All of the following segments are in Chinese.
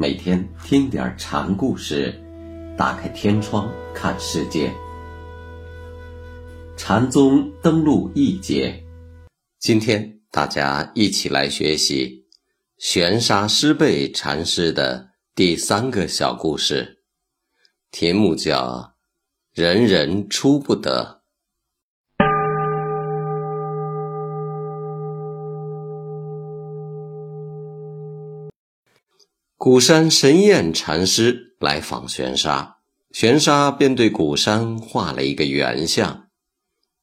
每天听点禅故事，打开天窗看世界。禅宗登陆一节，今天大家一起来学习玄沙师辈禅师的第三个小故事，题目叫“人人出不得”。古山神验禅师来访玄沙，玄沙便对古山画了一个圆像。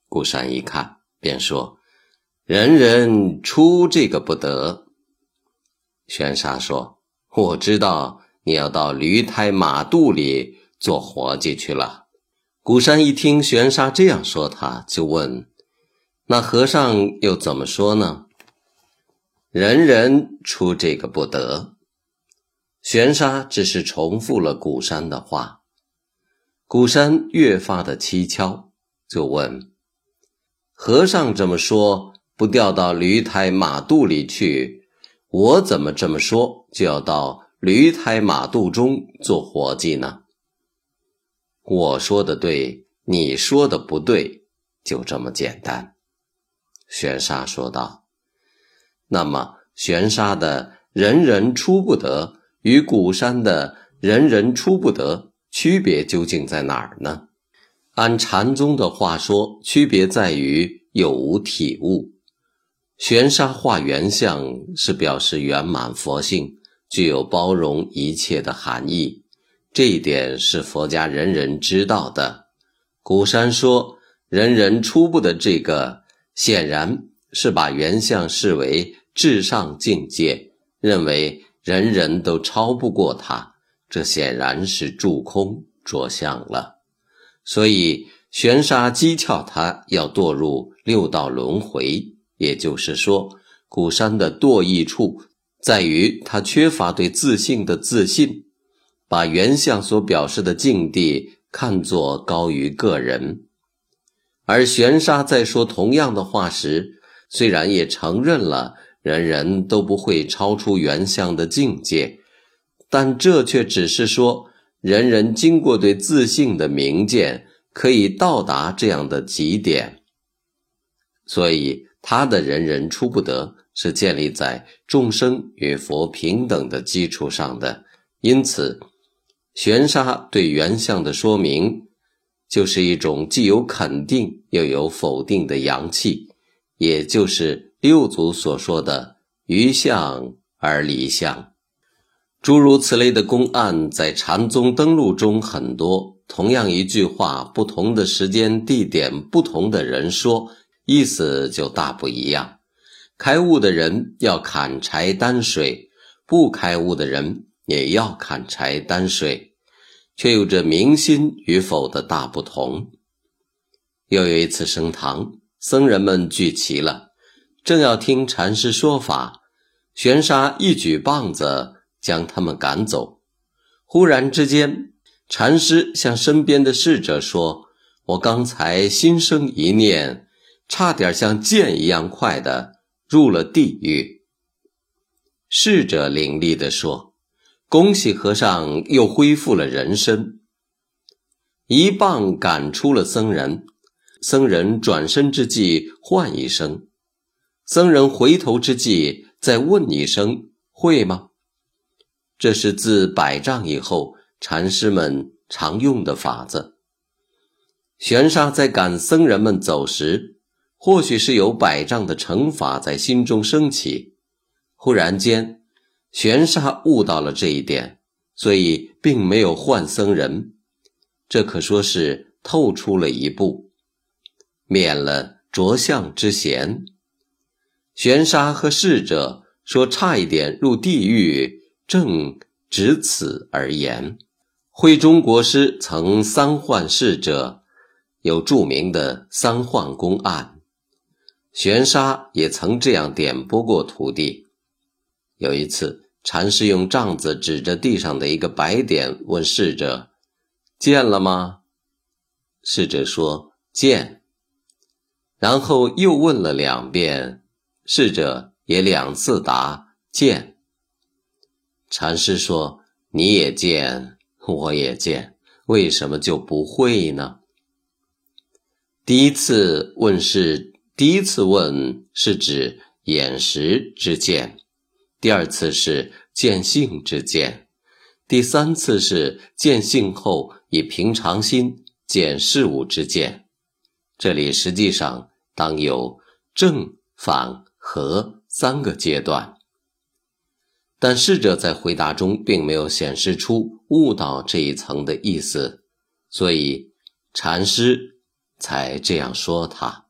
古山一看，便说：“人人出这个不得。”玄沙说：“我知道你要到驴胎马肚里做活计去了。”古山一听玄沙这样说，他就问：“那和尚又怎么说呢？”“人人出这个不得。”玄沙只是重复了古山的话，古山越发的蹊跷，就问：“和尚这么说，不掉到驴胎马肚里去，我怎么这么说就要到驴胎马肚中做活计呢？”我说的对，你说的不对，就这么简单。”玄沙说道。“那么，玄沙的人人出不得。”与古山的人人出不得，区别究竟在哪儿呢？按禅宗的话说，区别在于有无体悟。玄沙画圆相是表示圆满佛性，具有包容一切的含义，这一点是佛家人人知道的。古山说人人出不得，这个显然是把圆相视为至上境界，认为。人人都超不过他，这显然是住空着相了。所以玄沙讥诮他要堕入六道轮回。也就是说，古山的堕意处在于他缺乏对自信的自信，把原相所表示的境地看作高于个人。而玄沙在说同样的话时，虽然也承认了。人人都不会超出原相的境界，但这却只是说，人人经过对自信的明见，可以到达这样的极点。所以，他的人人出不得，是建立在众生与佛平等的基础上的。因此，玄沙对原相的说明，就是一种既有肯定又有否定的阳气，也就是。六祖所说的“于相而离相”，诸如此类的公案，在禅宗登录中很多。同样一句话，不同的时间、地点、不同的人说，意思就大不一样。开悟的人要砍柴担水，不开悟的人也要砍柴担水，却有着明心与否的大不同。又有一次升堂，僧人们聚齐了。正要听禅师说法，玄沙一举棒子将他们赶走。忽然之间，禅师向身边的侍者说：“我刚才心生一念，差点像箭一样快的入了地狱。”侍者伶俐地说：“恭喜和尚又恢复了人身。”一棒赶出了僧人，僧人转身之际唤一声。僧人回头之际，再问一声：“会吗？”这是自百丈以后禅师们常用的法子。玄沙在赶僧人们走时，或许是有百丈的乘法在心中升起。忽然间，玄沙悟到了这一点，所以并没有换僧人。这可说是透出了一步，免了着相之嫌。玄沙和侍者说：“差一点入地狱，正只此而言。”慧中国师曾三换侍者，有著名的三换公案。玄沙也曾这样点拨过徒弟。有一次，禅师用杖子指着地上的一个白点，问侍者：“见了吗？”侍者说：“见。”然后又问了两遍。侍者也两次答见。禅师说：“你也见，我也见，为什么就不会呢？第一次问是第一次问是指眼识之见，第二次是见性之见，第三次是见性后以平常心见事物之见。这里实际上当有正反和三个阶段，但逝者在回答中并没有显示出悟道这一层的意思，所以禅师。才这样说他。